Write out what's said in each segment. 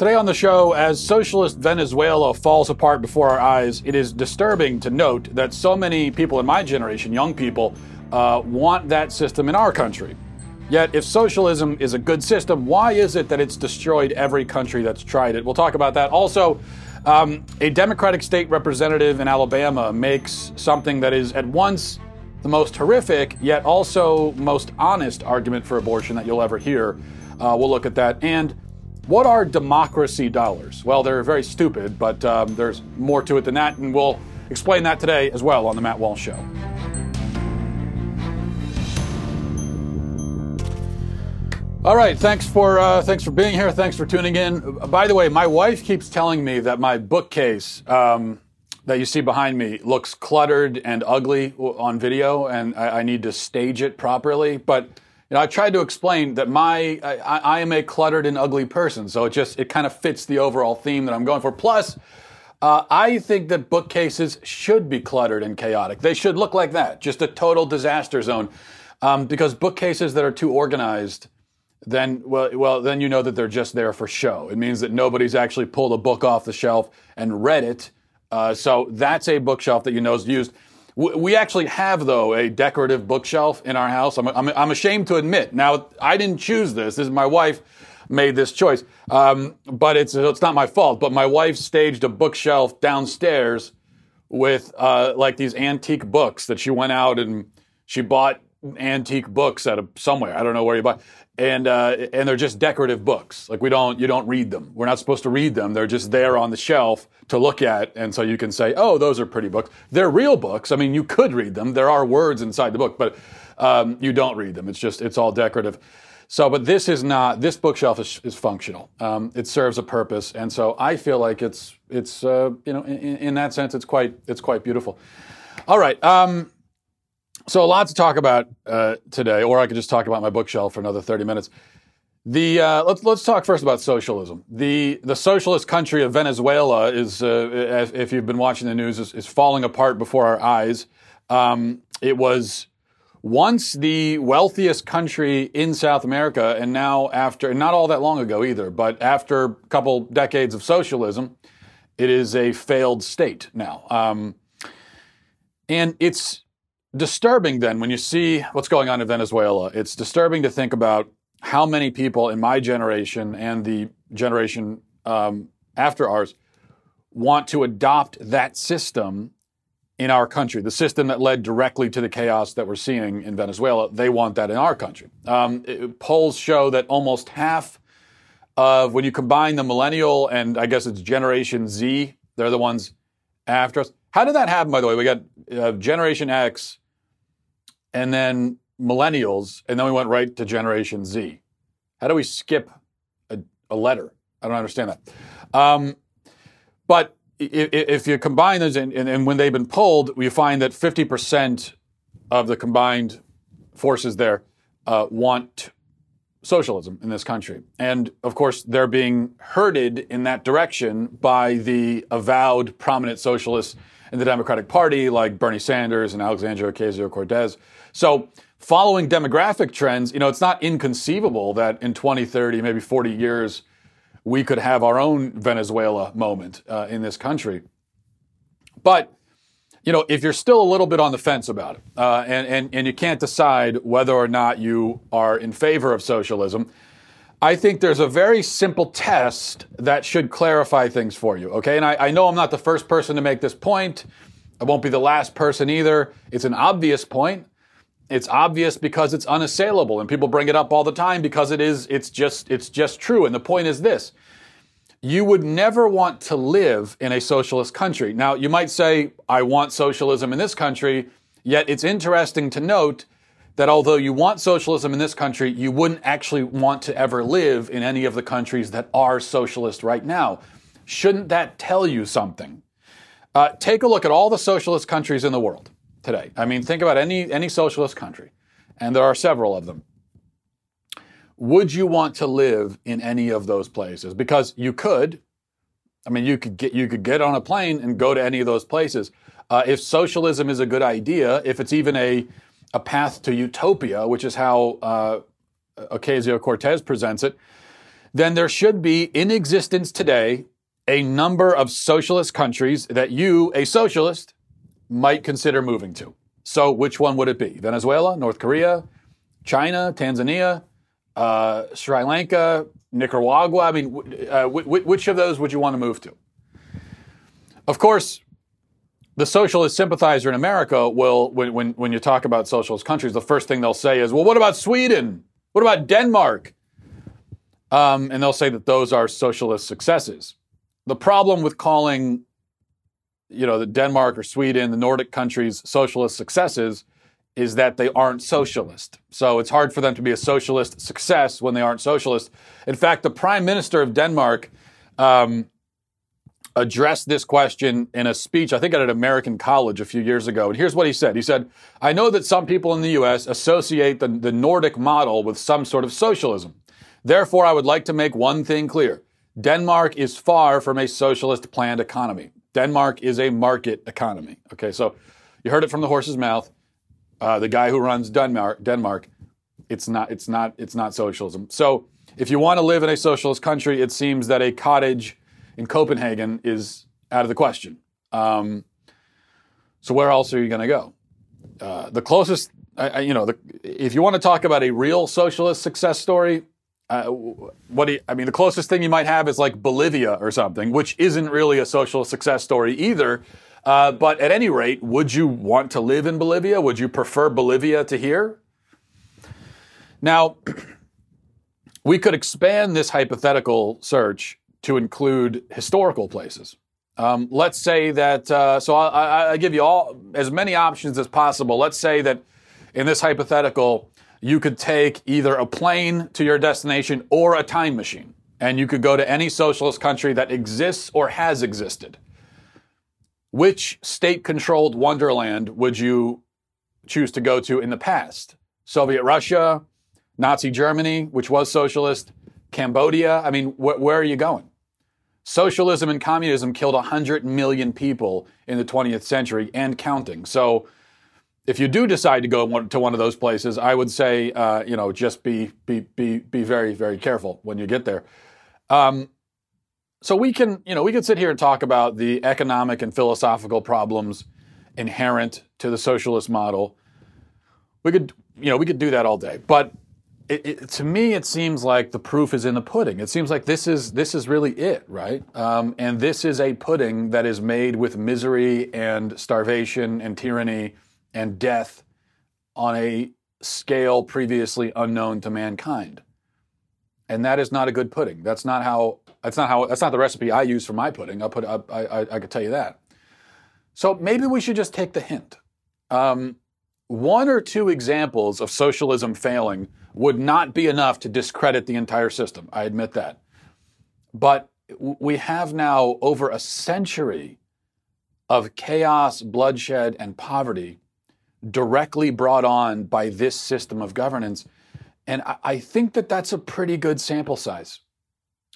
Today on the show, as socialist Venezuela falls apart before our eyes, it is disturbing to note that so many people in my generation, young people, uh, want that system in our country. Yet, if socialism is a good system, why is it that it's destroyed every country that's tried it? We'll talk about that. Also, um, a Democratic state representative in Alabama makes something that is at once the most horrific, yet also most honest argument for abortion that you'll ever hear. Uh, we'll look at that. And what are democracy dollars? Well, they're very stupid, but um, there's more to it than that, and we'll explain that today as well on the Matt Walsh Show. All right, thanks for uh, thanks for being here. Thanks for tuning in. By the way, my wife keeps telling me that my bookcase um, that you see behind me looks cluttered and ugly on video, and I, I need to stage it properly. But you know, I tried to explain that my I, I, am a cluttered and ugly person, so it just it kind of fits the overall theme that I'm going for. Plus, uh, I think that bookcases should be cluttered and chaotic. They should look like that, just a total disaster zone. Um, because bookcases that are too organized, then well, well, then you know that they're just there for show. It means that nobody's actually pulled a book off the shelf and read it. Uh, so that's a bookshelf that you know is used. We actually have, though, a decorative bookshelf in our house. I'm, I'm, I'm, ashamed to admit. Now, I didn't choose this. This is my wife made this choice. Um, but it's, it's not my fault. But my wife staged a bookshelf downstairs with uh, like these antique books that she went out and she bought antique books at a, somewhere. I don't know where you buy and uh, and they're just decorative books. Like we don't you don't read them. We're not supposed to read them. They're just there on the shelf to look at, and so you can say, oh, those are pretty books. They're real books. I mean, you could read them. There are words inside the book, but um, you don't read them. It's just it's all decorative. So, but this is not. This bookshelf is, is functional. Um, it serves a purpose, and so I feel like it's it's uh, you know in, in, that sense it's quite it's quite beautiful. All right. Um, so a lot to talk about uh, today, or I could just talk about my bookshelf for another 30 minutes. The uh, let's let's talk first about socialism. The the socialist country of Venezuela is, uh, if you've been watching the news, is, is falling apart before our eyes. Um, it was once the wealthiest country in South America, and now after not all that long ago either, but after a couple decades of socialism, it is a failed state now. Um, and it's disturbing then when you see what's going on in Venezuela. It's disturbing to think about how many people in my generation and the generation um, after ours want to adopt that system in our country, the system that led directly to the chaos that we're seeing in Venezuela. They want that in our country. Um, it, polls show that almost half of when you combine the millennial and I guess it's Generation Z, they're the ones after us. How did that happen, by the way? We got uh, Generation X, and then millennials, and then we went right to Generation Z. How do we skip a, a letter? I don't understand that. Um, but if, you combine those, and, and, and, when they've been pulled, we find that 50% of the combined forces there uh, want socialism in this country. And of course, they're being herded in that direction by the avowed prominent socialists in the Democratic Party, like Bernie Sanders and Alexandria Ocasio Cortez. So, following demographic trends, you know, it's not inconceivable that in 20, 30, maybe 40 years, we could have our own Venezuela moment uh, in this country. But, you know, if you're still a little bit on the fence about it, uh, and, and, and you can't decide whether or not you are in favor of socialism, I think there's a very simple test that should clarify things for you, okay? And I, I know I'm not the first person to make this point. I won't be the last person either. It's an obvious point. It's obvious because it's unassailable and people bring it up all the time because it is it's just it's just true and the point is this. You would never want to live in a socialist country. Now, you might say I want socialism in this country, yet it's interesting to note that although you want socialism in this country, you wouldn't actually want to ever live in any of the countries that are socialist right now. Shouldn't that tell you something? Uh, take a look at all the socialist countries in the world today. I mean, think about any, any socialist country, and there are several of them. Would you want to live in any of those places? Because you could. I mean, you could get you could get on a plane and go to any of those places. Uh, if socialism is a good idea, if it's even a a path to utopia, which is how uh, Ocasio Cortez presents it, then there should be in existence today a number of socialist countries that you, a socialist, might consider moving to. So, which one would it be? Venezuela, North Korea, China, Tanzania, uh, Sri Lanka, Nicaragua? I mean, uh, which of those would you want to move to? Of course, the socialist sympathizer in America will, when, when, when you talk about socialist countries, the first thing they'll say is, well, what about Sweden? What about Denmark? Um, and they'll say that those are socialist successes. The problem with calling, you know, the Denmark or Sweden, the Nordic countries, socialist successes is that they aren't socialist. So it's hard for them to be a socialist success when they aren't socialist. In fact, the prime minister of Denmark um, addressed this question in a speech, I think at an American college a few years ago. And here's what he said He said, I know that some people in the US associate the, the Nordic model with some sort of socialism. Therefore, I would like to make one thing clear Denmark is far from a socialist planned economy. Denmark is a market economy. Okay, so you heard it from the horse's mouth. Uh, the guy who runs Denmark, Denmark, it's not, it's not, it's not socialism. So if you want to live in a socialist country, it seems that a cottage in Copenhagen is out of the question. Um, so where else are you going to go? Uh, the closest, uh, you know, the, if you want to talk about a real socialist success story, uh, what do you, I mean, the closest thing you might have is like Bolivia or something, which isn't really a socialist success story either. Uh, but at any rate, would you want to live in Bolivia? Would you prefer Bolivia to here? Now, we could expand this hypothetical search to include historical places. Um, let's say that, uh, so I, I, give you all as many options as possible. Let's say that in this hypothetical, you could take either a plane to your destination or a time machine, and you could go to any socialist country that exists or has existed. Which state controlled wonderland would you choose to go to in the past? Soviet Russia, Nazi Germany, which was socialist, Cambodia? I mean, wh- where are you going? Socialism and communism killed 100 million people in the 20th century and counting. So, if you do decide to go to one of those places, I would say, uh, you know, just be be be be very very careful when you get there. Um, so we can, you know, we could sit here and talk about the economic and philosophical problems inherent to the socialist model. We could, you know, we could do that all day. But it, it, to me, it seems like the proof is in the pudding. It seems like this is this is really it, right? Um, and this is a pudding that is made with misery and starvation and tyranny and death on a scale previously unknown to mankind. And that is not a good pudding. That's not how. That's not how. That's not the recipe I use for my pudding. I'll put. I, I, I could tell you that. So maybe we should just take the hint. Um, one or two examples of socialism failing would not be enough to discredit the entire system. I admit that. But we have now over a century of chaos, bloodshed, and poverty directly brought on by this system of governance. And I think that that's a pretty good sample size.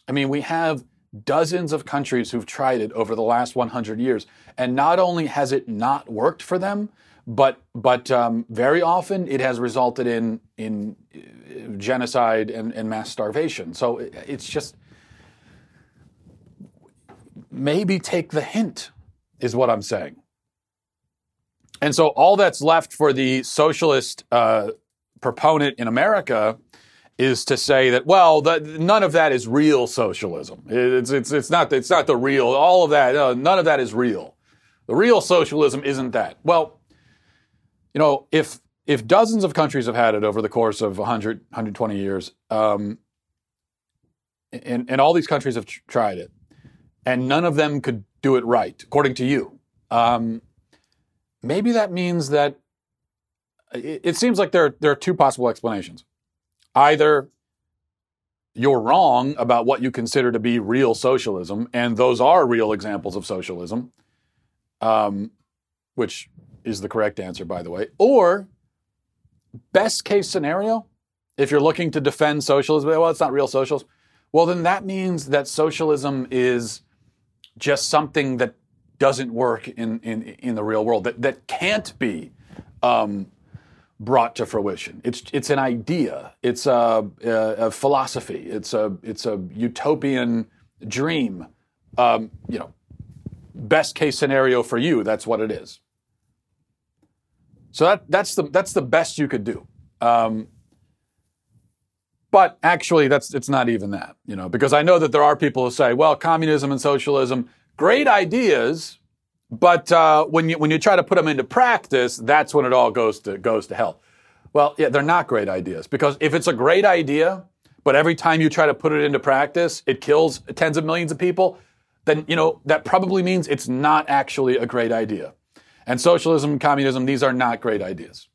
I mean, we have dozens of countries who've tried it over the last 100 years. And not only has it not worked for them, but but um, very often it has resulted in in uh, genocide and, and mass starvation. So it's just maybe take the hint is what I'm saying. And so all that's left for the socialist uh, proponent in America is to say that well, the, none of that is real socialism. It's it's it's not it's not the real. All of that, uh, none of that is real. The real socialism isn't that. Well, you know, if if dozens of countries have had it over the course of 100, 120 years, um, and, and all these countries have tr- tried it, and none of them could do it right, according to you, um, maybe that means that it, it seems like there, there are two possible explanations. Either you're wrong about what you consider to be real socialism, and those are real examples of socialism, um, which is the correct answer, by the way. Or, best case scenario, if you're looking to defend socialism, well, it's not real socialism. Well, then that means that socialism is just something that doesn't work in, in, in the real world, that, that can't be um, brought to fruition. It's it's an idea. It's a, a, a philosophy. It's a it's a utopian dream. Um, you know, best case scenario for you. That's what it is. So that that's the that's the best you could do. Um, but actually, that's it's not even that. You know, because I know that there are people who say, well, communism and socialism, great ideas, but uh, when you when you try to put them into practice, that's when it all goes to goes to hell. Well, yeah, they're not great ideas because if it's a great idea, but every time you try to put it into practice, it kills tens of millions of people, then you know that probably means it's not actually a great idea. And socialism and communism, these are not great ideas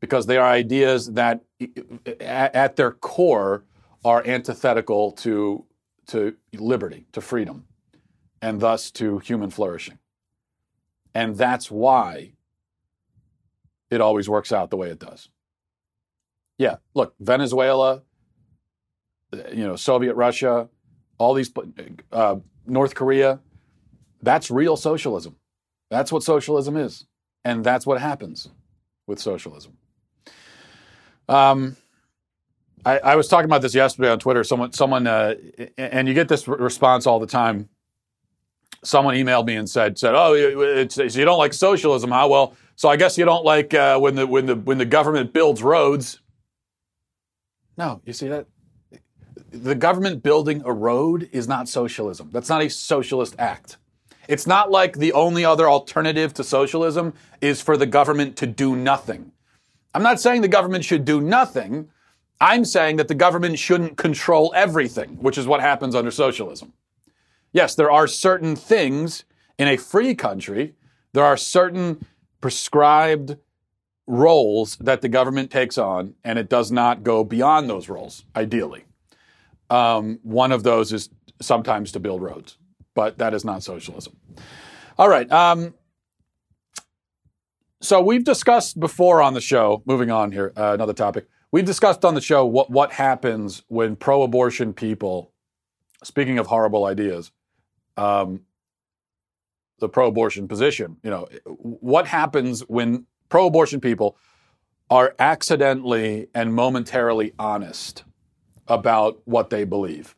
because they are ideas that, at their core, are antithetical to to liberty, to freedom and thus to human flourishing. And that's why it always works out the way it does. Yeah, look, Venezuela, you know, Soviet Russia, all these, uh, North Korea, that's real socialism. That's what socialism is. And that's what happens with socialism. Um, I, I was talking about this yesterday on Twitter. Someone, someone, uh, and you get this response all the time someone emailed me and said, said, "Oh, it's, you don't like socialism, huh? Well, so I guess you don't like uh, when the when the when the government builds roads." No, you see that the government building a road is not socialism. That's not a socialist act. It's not like the only other alternative to socialism is for the government to do nothing. I'm not saying the government should do nothing. I'm saying that the government shouldn't control everything, which is what happens under socialism yes, there are certain things in a free country, there are certain prescribed roles that the government takes on, and it does not go beyond those roles, ideally. Um, one of those is sometimes to build roads, but that is not socialism. All right. Um, so we've discussed before on the show, moving on here, uh, another topic. We've discussed on the show what, what happens when pro abortion people, speaking of horrible ideas, um, the pro-abortion position. You know, what happens when pro-abortion people are accidentally and momentarily honest about what they believe?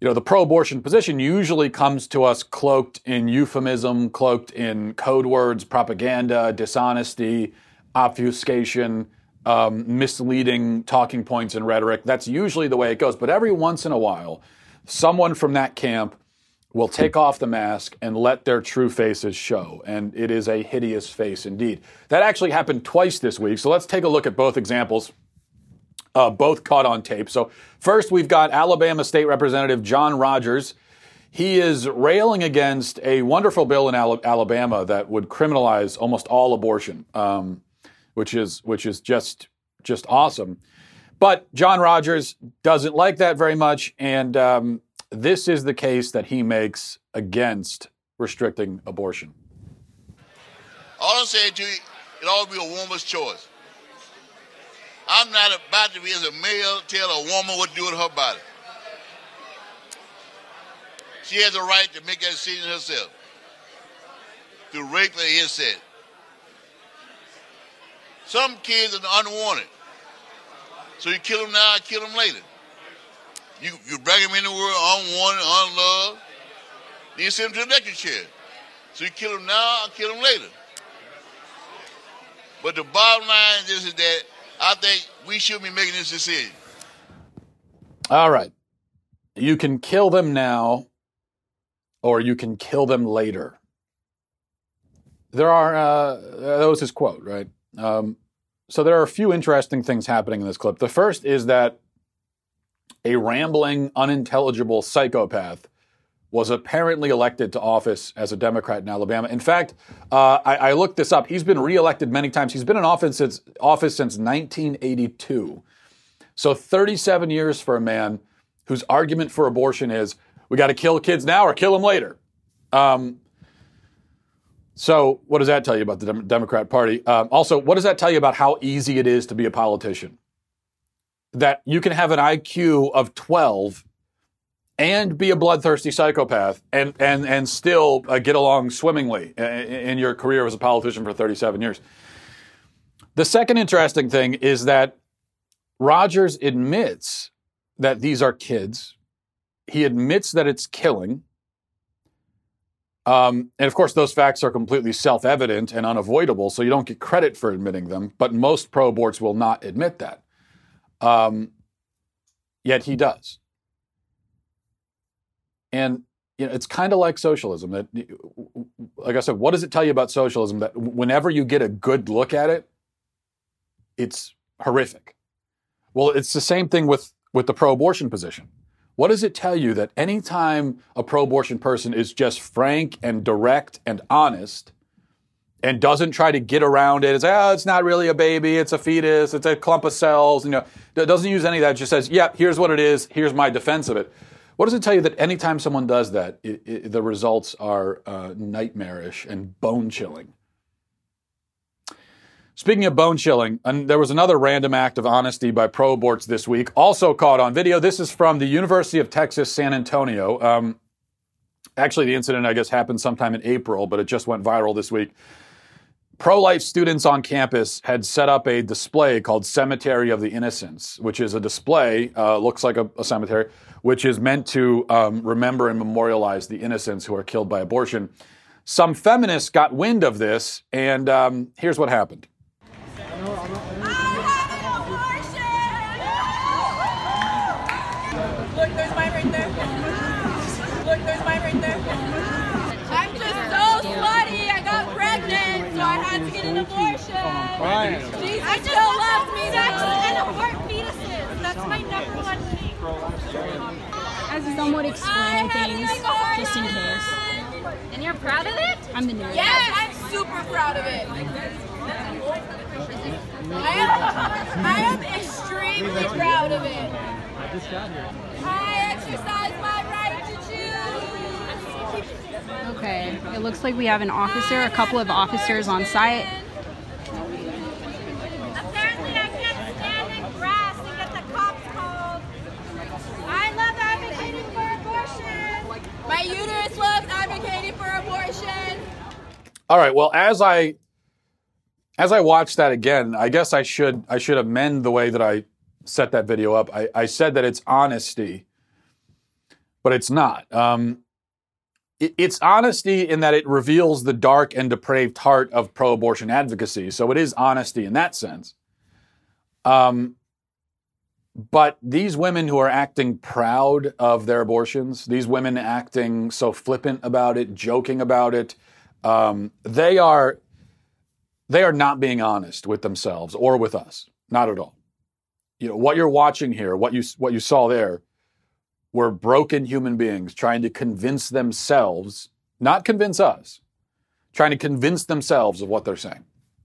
You know, the pro-abortion position usually comes to us cloaked in euphemism, cloaked in code words, propaganda, dishonesty, obfuscation, um, misleading talking points and rhetoric. That's usually the way it goes. But every once in a while, someone from that camp will take off the mask and let their true faces show. And it is a hideous face indeed. That actually happened twice this week. So let's take a look at both examples. Uh, both caught on tape. So, first, we've got Alabama State Representative John Rogers. He is railing against a wonderful bill in Alabama that would criminalize almost all abortion, um, which is which is just just awesome. But John Rogers doesn't like that very much, and um, this is the case that he makes against restricting abortion. All I'm saying to you, it ought to be a woman's choice. I'm not about to be as a male tell a woman what to do with her body. She has a right to make that decision herself. To rape or incest. Some kids are unwanted. So you kill them now, kill them later. You you bring him in the world unwanted, unloved. Then you send them to the electric chair. So you kill them now, kill them later. But the bottom line is, is that I think we should be making this decision. All right. You can kill them now, or you can kill them later. There are, uh, that was his quote, right? Um, so there are a few interesting things happening in this clip. The first is that a rambling, unintelligible psychopath, was apparently elected to office as a Democrat in Alabama. In fact, uh, I, I, looked this up. He's been reelected many times. He's been in office since, office since 1982. So 37 years for a man whose argument for abortion is we got to kill kids now or kill them later. Um, so, what does that tell you about the Democrat Party? Um, also, what does that tell you about how easy it is to be a politician? that you can have an IQ of 12 and be a bloodthirsty psychopath and and and still uh, get along swimmingly in, in your career as a politician for 37 years. The second interesting thing is that Rogers admits that these are kids. He admits that it's killing. Um, and of course, those facts are completely self evident and unavoidable, so you don't get credit for admitting them. But most pro aborts will not admit that. Um, yet he does. And you know, it's kind of like socialism. That, like I said, what does it tell you about socialism? That whenever you get a good look at it, it's horrific. Well, it's the same thing with with the pro-abortion position. What does it tell you that anytime a pro-abortion person is just frank and direct and honest, and doesn't try to get around it, it's oh, it's not really a baby, it's a fetus, it's a clump of cells, you know, doesn't use any of that. Just says, yeah, here's what it is, here's my defense of it. What does it tell you that anytime someone does that, it, it, the results are uh, nightmarish and bone chilling? Speaking of bone chilling, and there was another random act of honesty by pro aborts this week, also caught on video. This is from the University of Texas, San Antonio. Um, actually, the incident, I guess, happened sometime in April, but it just went viral this week. Pro life students on campus had set up a display called Cemetery of the Innocents, which is a display, uh, looks like a, a, cemetery, which is meant to um, remember and memorialize the innocents who are killed by abortion. Some feminists got wind of this, and um, here's what happened. Crying. Jesus I still loves me. Sex and abort fetuses. That's my number one thing. As somewhat explaining things, just in case. And you're proud of it? I'm the nerd. Yes, I'm super proud of it. I am, I am extremely proud of it. I just got here. I exercise my right to choose. Okay, it looks like we have an officer, a couple of officers on site. All right. Well, as I as I watched that again, I guess I should I should amend the way that I set that video up. I, I said that it's honesty, but it's not. Um, it, it's honesty in that it reveals the dark and depraved heart of pro-abortion advocacy. So it is honesty in that sense. Um, but these women who are acting proud of their abortions, these women acting so flippant about it, joking about it, um, they are they are not being honest with themselves or with us, not at all. You know what you're watching here, what you what you saw there, were broken human beings trying to convince themselves, not convince us, trying to convince themselves of what they're saying,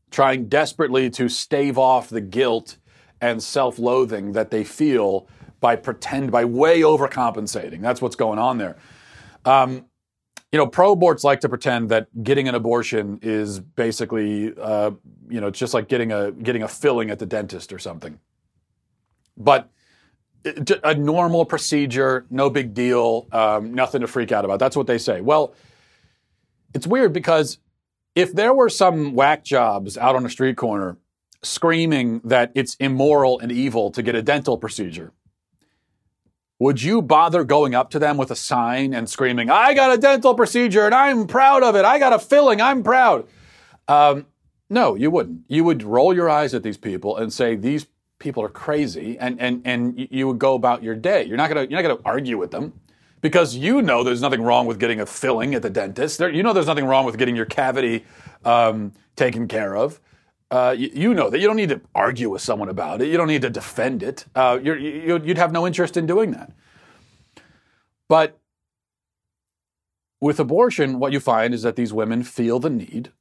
trying desperately to stave off the guilt and self-loathing that they feel by pretend by way overcompensating. That's what's going on there. Um, you know, pro aborts like to pretend that getting an abortion is basically, uh, you know, it's just like getting a getting a filling at the dentist or something. But a normal procedure, no big deal, um, nothing to freak out about. That's what they say. Well, it's weird because if there were some whack jobs out on a street corner screaming that it's immoral and evil to get a dental procedure, would you bother going up to them with a sign and screaming, I got a dental procedure and I'm proud of it. I got a filling. I'm proud. Um, no, you wouldn't. You would roll your eyes at these people and say, these people are crazy. And, and, and you would go about your day. You're not going to, you're not going to argue with them because you know there's nothing wrong with getting a filling at the dentist. There, you know there's nothing wrong with getting your cavity um, taken care of uh, you, you, know that you don't need to argue with someone about it. You don't need to defend it. Uh, you, would have no interest in doing that. But with abortion, what you find is that these women feel the need,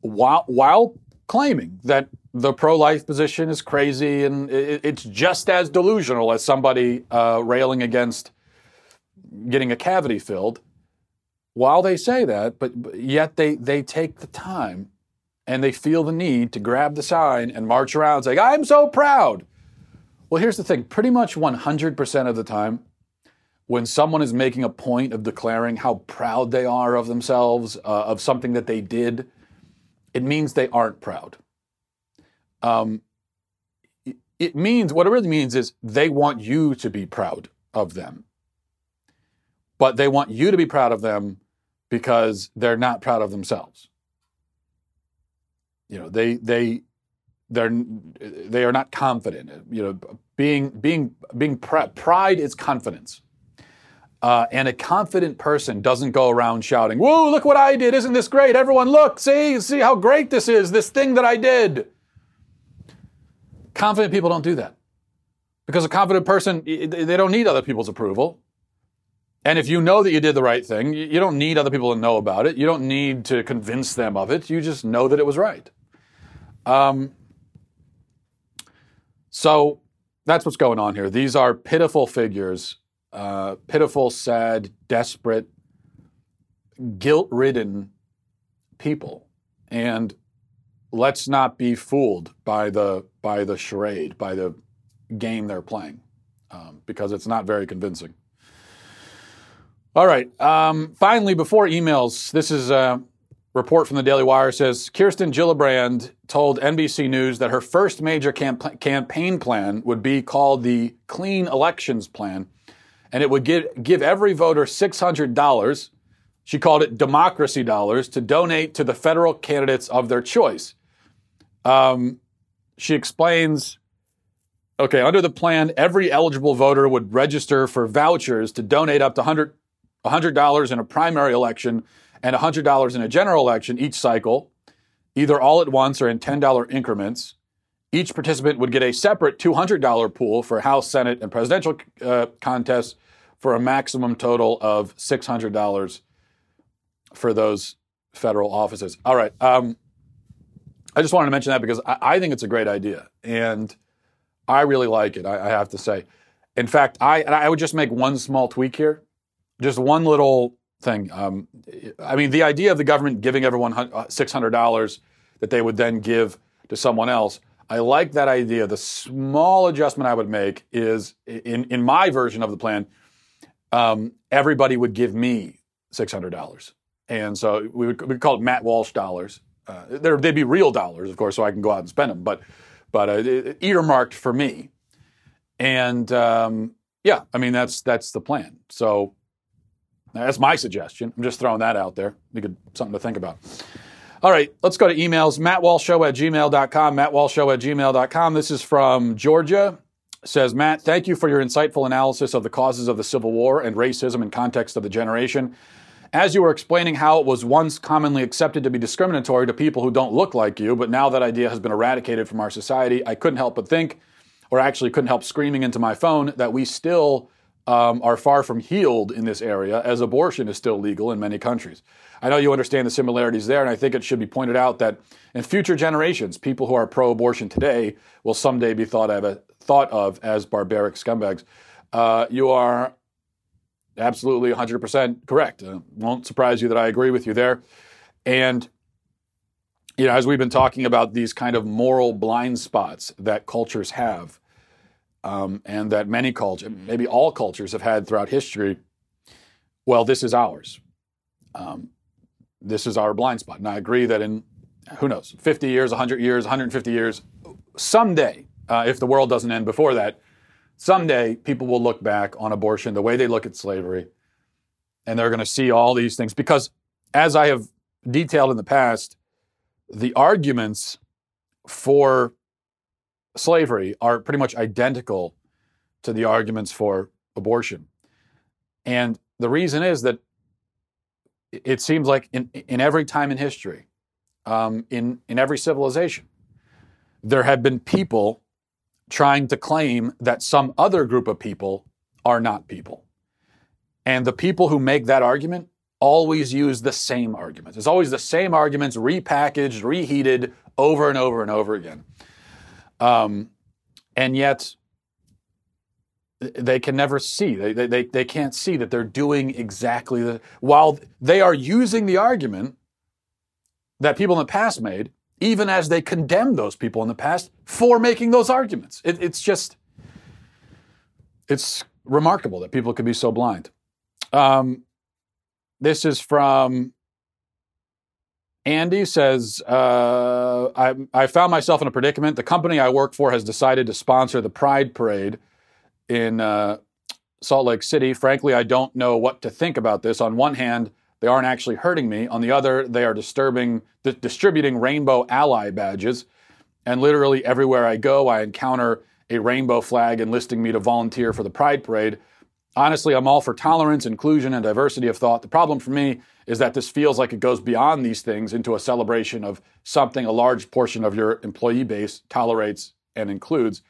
while while claiming that the pro-life position is crazy and it, it's just as delusional as somebody uh, railing against getting a cavity filled. While they say that, but yet they they take the time and they feel the need to grab the sign and march around saying, I'm so proud. Well, here's the thing pretty much 100% of the time, when someone is making a point of declaring how proud they are of themselves, uh, of something that they did, it means they aren't proud. Um, it- it means what it really means is they want you to be proud of them, but they want you to be proud of them because they're not proud of themselves. You know, they they they're they are not confident. You know, being being being pr- pride is confidence. Uh, and a confident person doesn't go around shouting, "Whoa! Look what I did! Isn't this great? Everyone, look! See, see how great this is! This thing that I did." Confident people don't do that because a confident person they don't need other people's approval. And if you know that you did the right thing, you don't need other people to know about it. You don't need to convince them of it. You just know that it was right. Um, so that's what's going on here. These are pitiful figures, uh, pitiful, sad, desperate, guilt-ridden people, and let's not be fooled by the by the charade, by the game they're playing, um, because it's not very convincing. All right. Um, finally, before emails, this is a report from the Daily Wire says Kirsten Gillibrand told NBC News that her first major camp- campaign plan would be called the Clean Elections Plan, and it would give, give every voter $600. She called it democracy dollars to donate to the federal candidates of their choice. Um, she explains okay, under the plan, every eligible voter would register for vouchers to donate up to 100 $100 in a primary election and $100 in a general election each cycle, either all at once or in $10 increments. Each participant would get a separate $200 pool for House, Senate, and presidential uh, contests for a maximum total of $600 for those federal offices. All right. Um, I just wanted to mention that because I, I think it's a great idea. And I really like it, I, I have to say. In fact, I, I would just make one small tweak here just one little thing. Um, I mean, the idea of the government giving everyone uh, $600 that they would then give to someone else, I like that idea. The small adjustment I would make is in, in my version of the plan, um, everybody would give me $600. And so we would we'd call it Matt Walsh dollars. Uh, there, they'd be real dollars, of course, so I can go out and spend them, but, but uh, earmarked for me. And um, yeah, I mean, that's, that's the plan. So that's my suggestion. I'm just throwing that out there. We could something to think about. All right, let's go to emails. MattWalshShow at gmail.com. MattWalshShow at gmail.com. This is from Georgia. Says, Matt, thank you for your insightful analysis of the causes of the Civil War and racism in context of the generation. As you were explaining how it was once commonly accepted to be discriminatory to people who don't look like you, but now that idea has been eradicated from our society, I couldn't help but think, or actually couldn't help screaming into my phone, that we still um, are far from healed in this area, as abortion is still legal in many countries. I know you understand the similarities there, and I think it should be pointed out that in future generations, people who are pro abortion today will someday be thought of, thought of as barbaric scumbags. Uh, you are absolutely 100% correct. Uh, won't surprise you that I agree with you there. And you know, as we've been talking about these kind of moral blind spots that cultures have, um, and that many cultures, maybe all cultures, have had throughout history. Well, this is ours. Um, this is our blind spot. And I agree that in, who knows, 50 years, 100 years, 150 years, someday, uh, if the world doesn't end before that, someday people will look back on abortion the way they look at slavery, and they're going to see all these things. Because as I have detailed in the past, the arguments for slavery are pretty much identical to the arguments for abortion. And the reason is that it seems like in, in every time in history, um, in, in every civilization, there have been people trying to claim that some other group of people are not people. And the people who make that argument always use the same arguments. It's always the same arguments repackaged, reheated over and over and over again. Um, and yet, they can never see. They, they, they can't see that they're doing exactly the. While they are using the argument that people in the past made, even as they condemn those people in the past for making those arguments. It, it's just. It's remarkable that people could be so blind. Um, this is from Andy says, uh, I, I found myself in a predicament. The company I work for has decided to sponsor the Pride Parade in uh, Salt Lake City. Frankly, I don't know what to think about this. On one hand, they aren't actually hurting me. On the other, they are disturbing, di- distributing rainbow ally badges. And literally everywhere I go, I encounter a rainbow flag enlisting me to volunteer for the Pride Parade. Honestly, I'm all for tolerance, inclusion, and diversity of thought. The problem for me is that this feels like it goes beyond these things into a celebration of something a large portion of your employee base tolerates and includes,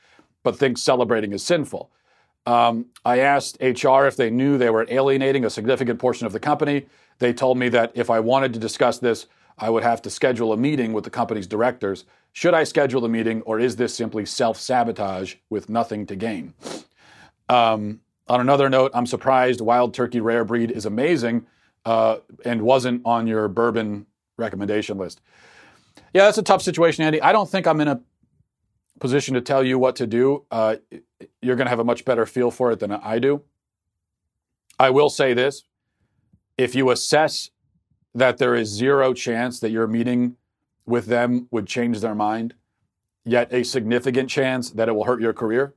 but thinks celebrating is sinful. Um, I asked HR if they knew they were alienating a significant portion of the company. They told me that if I wanted to discuss this, I would have to schedule a meeting with the company's directors. Should I schedule the meeting, or is this simply self sabotage with nothing to gain? Um, on another note, I'm surprised Wild Turkey Rare Breed is amazing uh, and wasn't on your bourbon recommendation list. Yeah, that's a tough situation, Andy. I don't think I'm in a position to tell you what to do. Uh, you're going to have a much better feel for it than I do. I will say this if you assess that there is zero chance that your meeting with them would change their mind, yet a significant chance that it will hurt your career,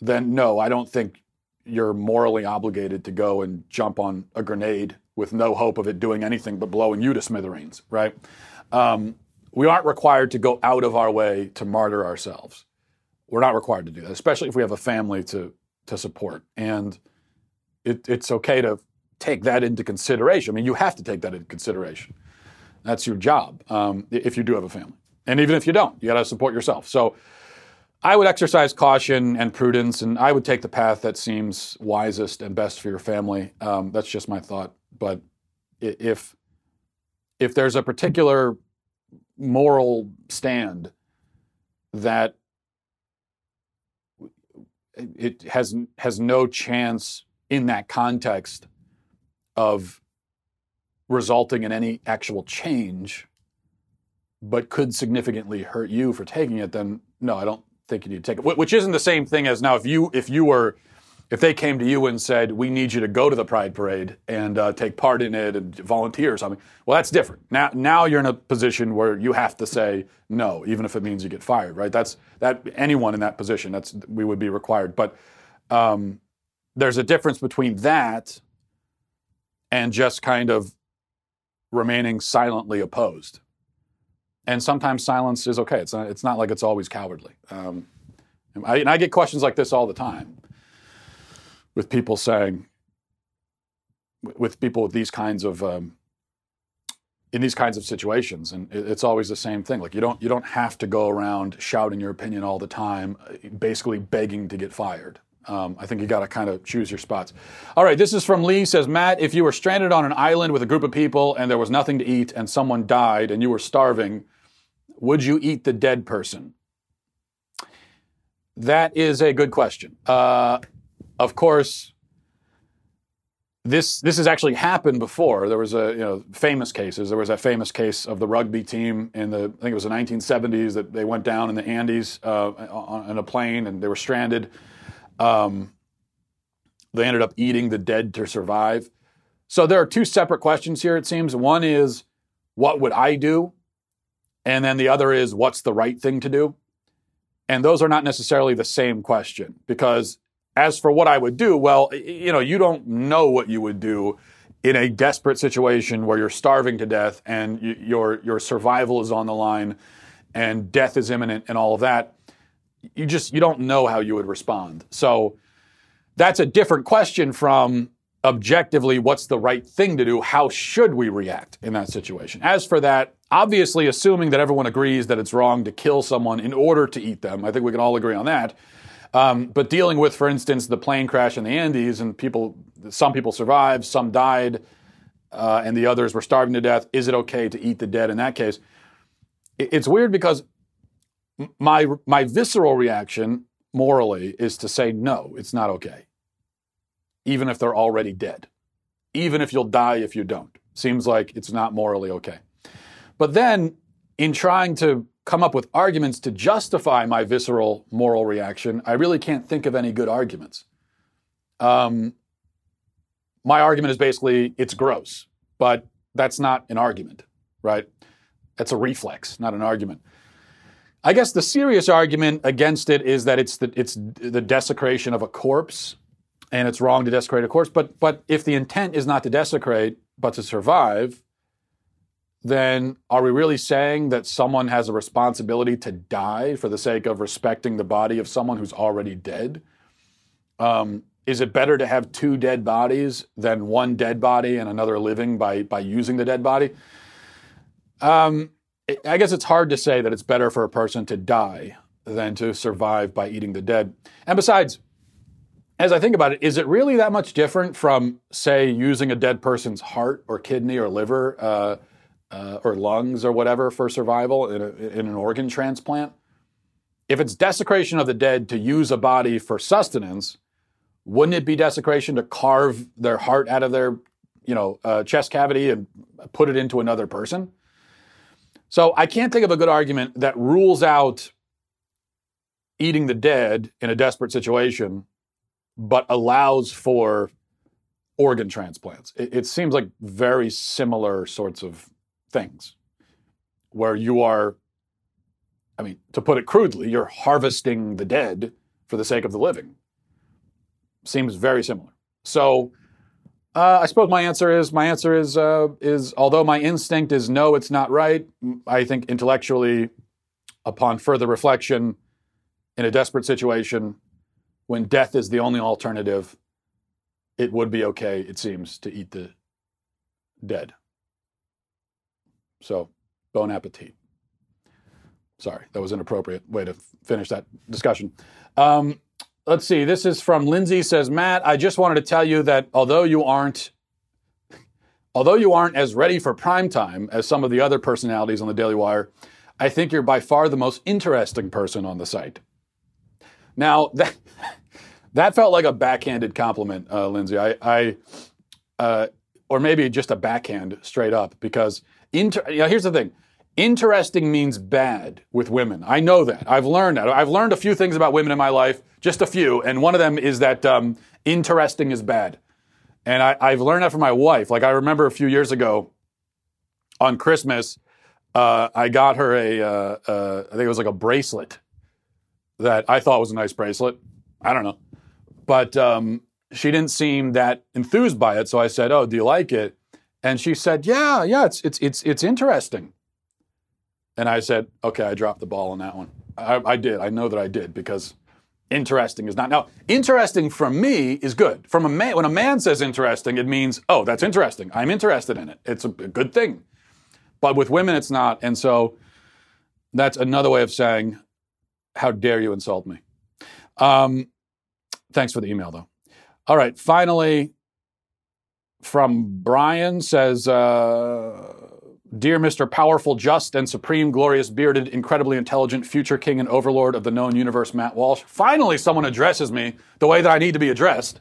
then no, I don't think you're morally obligated to go and jump on a grenade with no hope of it doing anything but blowing you to smithereens, right? Um, we aren't required to go out of our way to martyr ourselves. We're not required to do that, especially if we have a family to to support. And it, it's okay to take that into consideration. I mean, you have to take that into consideration. That's your job um, if you do have a family, and even if you don't, you got to support yourself. So. I would exercise caution and prudence, and I would take the path that seems wisest and best for your family. Um, that's just my thought. But if if there's a particular moral stand that it has has no chance in that context of resulting in any actual change but could significantly hurt you for taking it then no i don't think you need to take it. Which isn't the same thing as now if you if you were if they came to you and said, "We need you to go to the Pride Parade and uh, take part in it and volunteer or something," well, that's different. Now, now you're in a position where you have to say no, even if it means you get fired. Right? That's that anyone in that position. That's we would be required. But um, there's a difference between that and just kind of remaining silently opposed. And sometimes silence is okay. It's not. It's not like it's always cowardly. Um, I, and I get questions like this all the time with people saying, with people with these kinds of um, in these kinds of situations, and it's always the same thing. Like you don't you don't have to go around shouting your opinion all the time, basically begging to get fired. Um, I think you got to kind of choose your spots. All right, this is from Lee. Says Matt, if you were stranded on an island with a group of people and there was nothing to eat and someone died and you were starving, would you eat the dead person? That is a good question. Uh, of course, this this has actually happened before. There was a you know famous cases. There was that famous case of the rugby team in the I think it was the 1970s that they went down in the Andes uh, on, on, a plane and they were stranded. Um, they ended up eating the dead to survive. So there are two separate questions here. It seems one is what would I do, and then the other is what's the right thing to do. And those are not necessarily the same question because as for what I would do, well, you know, you don't know what you would do in a desperate situation where you're starving to death and your your survival is on the line and death is imminent and all of that. You just you don't know how you would respond. So that's a different question from objectively what's the right thing to do how should we react in that situation as for that obviously assuming that everyone agrees that it's wrong to kill someone in order to eat them i think we can all agree on that um, but dealing with, for instance, the plane crash in the Andes and people, some people survived, some died, uh, and the others were starving to death. Is it okay to eat the dead in that case? It's weird because my my visceral reaction morally is to say no, it's not okay. Even if they're already dead. Even if you'll die if you don't. Seems like it's not morally okay. But then in trying to come up with arguments to justify my visceral moral reaction, I really can't think of any good arguments. Um, my argument is basically it's gross, but that's not an argument, right? That's a reflex, not an argument. I guess the serious argument against it is that it's the it's the desecration of a corpse, and it's wrong to desecrate a corpse. But but if the intent is not to desecrate but to survive, then are we really saying that someone has a responsibility to die for the sake of respecting the body of someone who's already dead? Um, is it better to have two dead bodies than one dead body and another living by by using the dead body? Um, I guess it's hard to say that it's better for a person to die than to survive by eating the dead. And besides, as I think about it, is it really that much different from, say, using a dead person's heart or kidney or liver uh, uh, or lungs or whatever for survival in, a, in an organ transplant? If it's desecration of the dead to use a body for sustenance, wouldn't it be desecration to carve their heart out of their, you know, uh, chest cavity and put it into another person? So I can't think of a good argument that rules out eating the dead in a desperate situation, but allows for organ transplants. It, it, seems like very similar sorts of things where you are, I mean, to put it crudely, you're harvesting the dead for the sake of the living. Seems very similar. So uh, I suppose my answer is my answer is uh, is although my instinct is no, it's not right. I think intellectually, upon further reflection, in a desperate situation, when death is the only alternative, it would be okay. It seems to eat the dead. So, bon appetit. Sorry, that was an inappropriate way to finish that discussion. Um, let's see. This is from Lindsay says, Matt, I just wanted to tell you that although you aren't although you aren't as ready for prime time as some of the other personalities on the Daily Wire, I think you're by far the most interesting person on the site. Now that that felt like a backhanded compliment, uh, Lindsay. I, I uh, or maybe just a backhand straight up because inter- you know, here's the thing. Interesting means bad with women. I know that. I've learned that. I've learned a few things about women in my life, just a few, and one of them is that um, interesting is bad. And I, have learned that from my wife. Like I remember a few years ago on Christmas, uh, I got her a, uh, uh, I think it was like a bracelet that I thought was a nice bracelet. I don't know, but um, she didn't seem that enthused by it. So I said, "Oh, do you like it?" And she said, "Yeah, yeah, it's it's it's it's interesting." And I said, okay, I dropped the ball on that one. I, I did. I know that I did because interesting is not. Now, interesting for me is good. From a man, when a man says interesting, it means, oh, that's interesting. I'm interested in it. It's a, good thing. But with women, it's not. And so that's another way of saying, how dare you insult me? Um, thanks for the email, though. All right. Finally, from Brian says, uh, Dear Mr. Powerful, Just, and Supreme, Glorious, Bearded, Incredibly Intelligent, Future King and Overlord of the known universe, Matt Walsh. Finally, someone addresses me the way that I need to be addressed.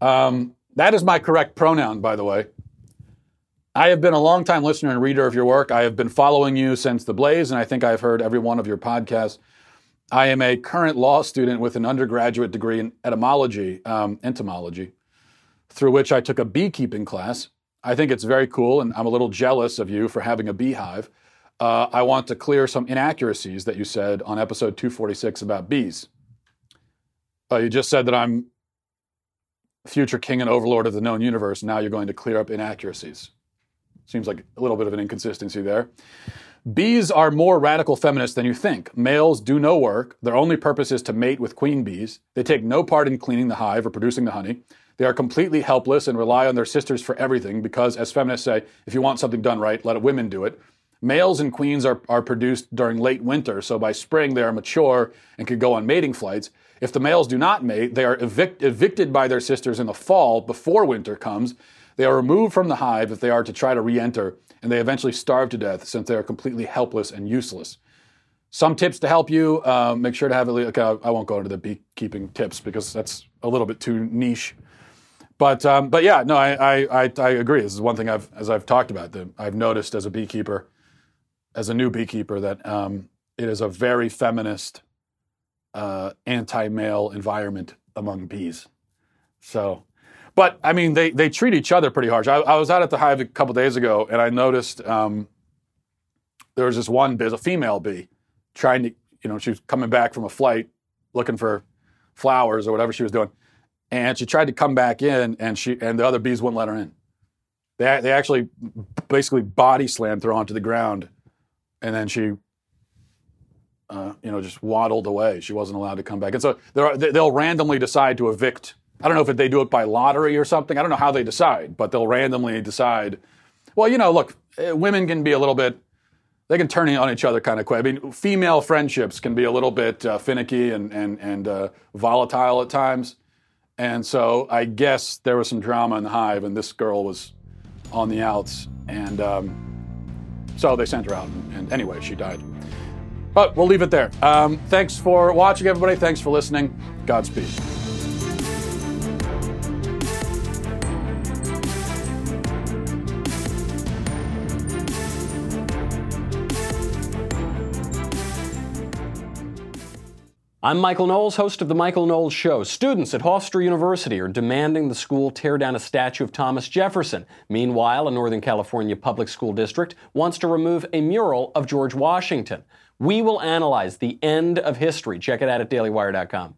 Um, that is my correct pronoun, by the way. I have been a long-time listener and reader of your work. I have been following you since The Blaze, and I think I've heard every one of your podcasts. I am a current law student with an undergraduate degree in etymology, um, entomology, through which I took a beekeeping class I think it's very cool, and I'm a little jealous of you for having a beehive. Uh, I want to clear some inaccuracies that you said on episode 246 about bees. Uh, you just said that I'm future king and overlord of the known universe. Now you're going to clear up inaccuracies. Seems like a little bit of an inconsistency there. Bees are more radical feminists than you think. Males do no work. Their only purpose is to mate with queen bees. They take no part in cleaning the hive or producing the honey. They are completely helpless and rely on their sisters for everything because, as feminists say, if you want something done right, let women do it. Males and queens are, are produced during late winter, so by spring they are mature and can go on mating flights. If the males do not mate, they are evict- evicted by their sisters in the fall before winter comes. They are removed from the hive if they are to try to re enter, and they eventually starve to death since they are completely helpless and useless. Some tips to help you. Uh, make sure to have. Okay, I won't go into the beekeeping tips because that's a little bit too niche. But um, but yeah, no, I, I, I agree. This is one thing I've as I've talked about that I've noticed as a beekeeper, as a new beekeeper, that um, it is a very feminist, uh, anti-male environment among bees. So, but I mean, they they treat each other pretty harsh. I, I was out at the hive a couple days ago, and I noticed um, there was this one bee, a female bee, trying to, you know, she was coming back from a flight looking for flowers or whatever she was doing. And she tried to come back in and she and the other bees wouldn't let her in. They, they actually basically body slammed her onto the ground and then she uh, you know, just waddled away. She wasn't allowed to come back. And so are, they'll randomly decide to evict. I don't know if they do it by lottery or something. I don't know how they decide, but they'll randomly decide. Well, you know, look, eh, women can be a little bit. They can turn on each other kind of quick. I mean, female friendships can be a little bit uh, finicky and and and uh, volatile at times. And so I guess there was some drama in the hive, and this girl was on the outs, and um, so they sent her out. And, and anyway, she died. But we'll leave it there. Um, thanks for watching, everybody. Thanks for listening. Godspeed. I'm Michael Knowles, host of The Michael Knowles Show. Students at Hofstra University are demanding the school tear down a statue of Thomas Jefferson. Meanwhile, a Northern California public school district wants to remove a mural of George Washington. We will analyze the end of history. Check it out at dailywire.com.